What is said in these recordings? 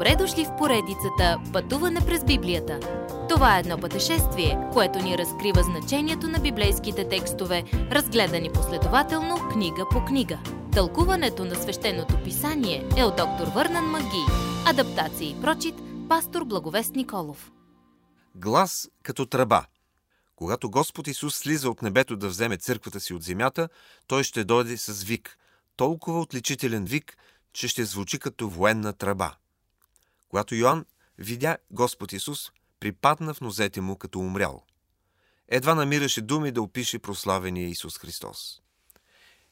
Добре дошли в поредицата Пътуване през Библията. Това е едно пътешествие, което ни разкрива значението на библейските текстове, разгледани последователно книга по книга. Тълкуването на свещеното писание е от доктор Върнан Маги. Адаптация и прочит, пастор Благовест Николов. Глас като тръба. Когато Господ Исус слиза от небето да вземе църквата си от земята, той ще дойде с вик. Толкова отличителен вик, че ще звучи като военна тръба. Когато Йоанн видя Господ Исус, припадна в нозете му като умрял. Едва намираше думи да опише прославения Исус Христос.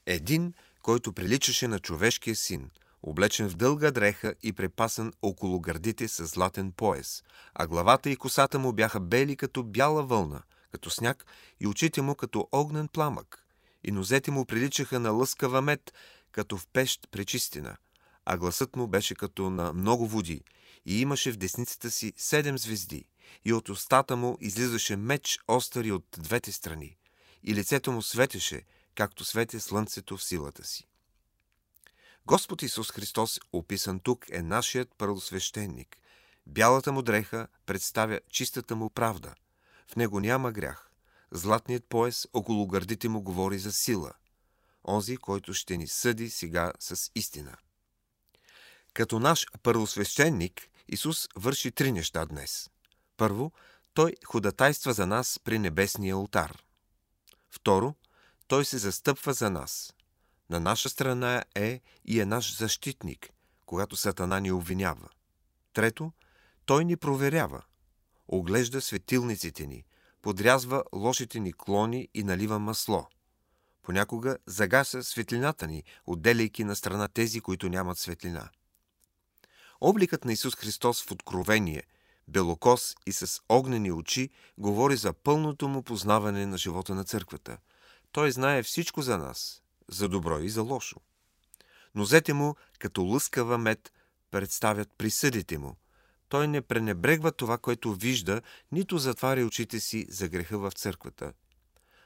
Един, който приличаше на човешкия син, облечен в дълга дреха и препасан около гърдите с златен пояс, а главата и косата му бяха бели като бяла вълна, като сняг и очите му като огнен пламък, и нозете му приличаха на лъскава мед, като в пещ пречистина, а гласът му беше като на много води, и имаше в десницата си седем звезди, и от устата му излизаше меч остър от двете страни, и лицето му светеше, както свете слънцето в силата си. Господ Исус Христос, описан тук, е нашият първосвещеник. Бялата му дреха представя чистата му правда. В него няма грях. Златният пояс около гърдите му говори за сила. Онзи, който ще ни съди сега с истина. Като наш първосвещеник, Исус върши три неща днес. Първо, Той ходатайства за нас при небесния алтар. Второ, Той се застъпва за нас. На наша страна е и е наш защитник, когато Сатана ни обвинява. Трето, Той ни проверява. Оглежда светилниците ни, подрязва лошите ни клони и налива масло. Понякога загася светлината ни, отделяйки на страна тези, които нямат светлина. Обликът на Исус Христос в откровение, белокос и с огнени очи, говори за пълното му познаване на живота на църквата. Той знае всичко за нас, за добро и за лошо. Нозете му, като лъскава мед, представят присъдите му. Той не пренебрегва това, което вижда, нито затваря очите си за греха в църквата.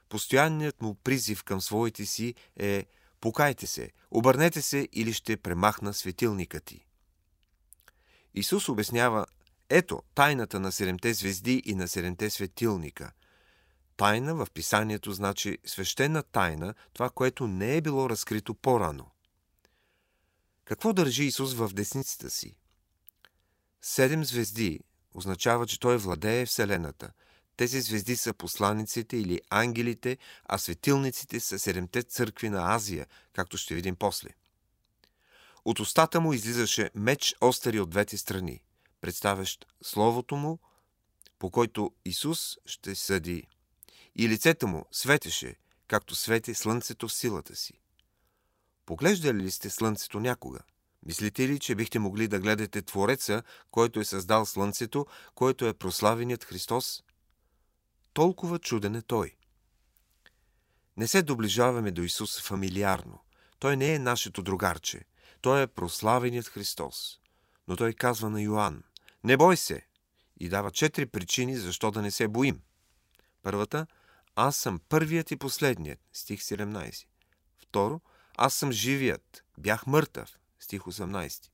Постоянният му призив към своите си е «Покайте се, обърнете се или ще премахна светилника ти». Исус обяснява ето тайната на седемте звезди и на седемте светилника. Тайна в писанието значи свещена тайна, това, което не е било разкрито по-рано. Какво държи Исус в десницата си? Седем звезди означава, че Той владее Вселената. Тези звезди са посланиците или ангелите, а светилниците са седемте църкви на Азия, както ще видим после. От устата му излизаше меч остари от двете страни, представящ Словото му, по който Исус ще съди. И лицето му светеше, както свети слънцето в силата си. Поглеждали ли сте слънцето някога? Мислите ли, че бихте могли да гледате Твореца, който е създал слънцето, който е прославеният Христос? Толкова чуден е Той. Не се доближаваме до Исус фамилиарно. Той не е нашето другарче. Той е прославеният Христос. Но той казва на Йоанн, не бой се! И дава четири причини, защо да не се боим. Първата, аз съм първият и последният, стих 17. Второ, аз съм живият, бях мъртъв, стих 18.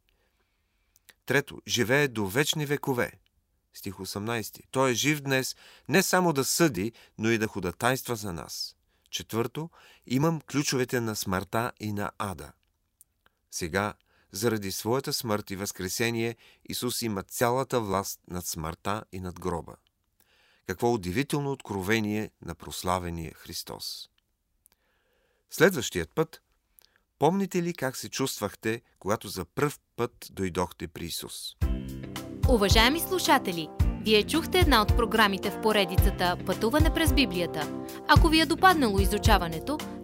Трето, живее до вечни векове, стих 18. Той е жив днес не само да съди, но и да ходатайства за нас. Четвърто, имам ключовете на смъртта и на ада. Сега, заради своята смърт и възкресение, Исус има цялата власт над смъртта и над гроба. Какво удивително откровение на прославения Христос! Следващият път, помните ли как се чувствахте, когато за пръв път дойдохте при Исус? Уважаеми слушатели, вие чухте една от програмите в поредицата Пътуване през Библията. Ако ви е допаднало изучаването,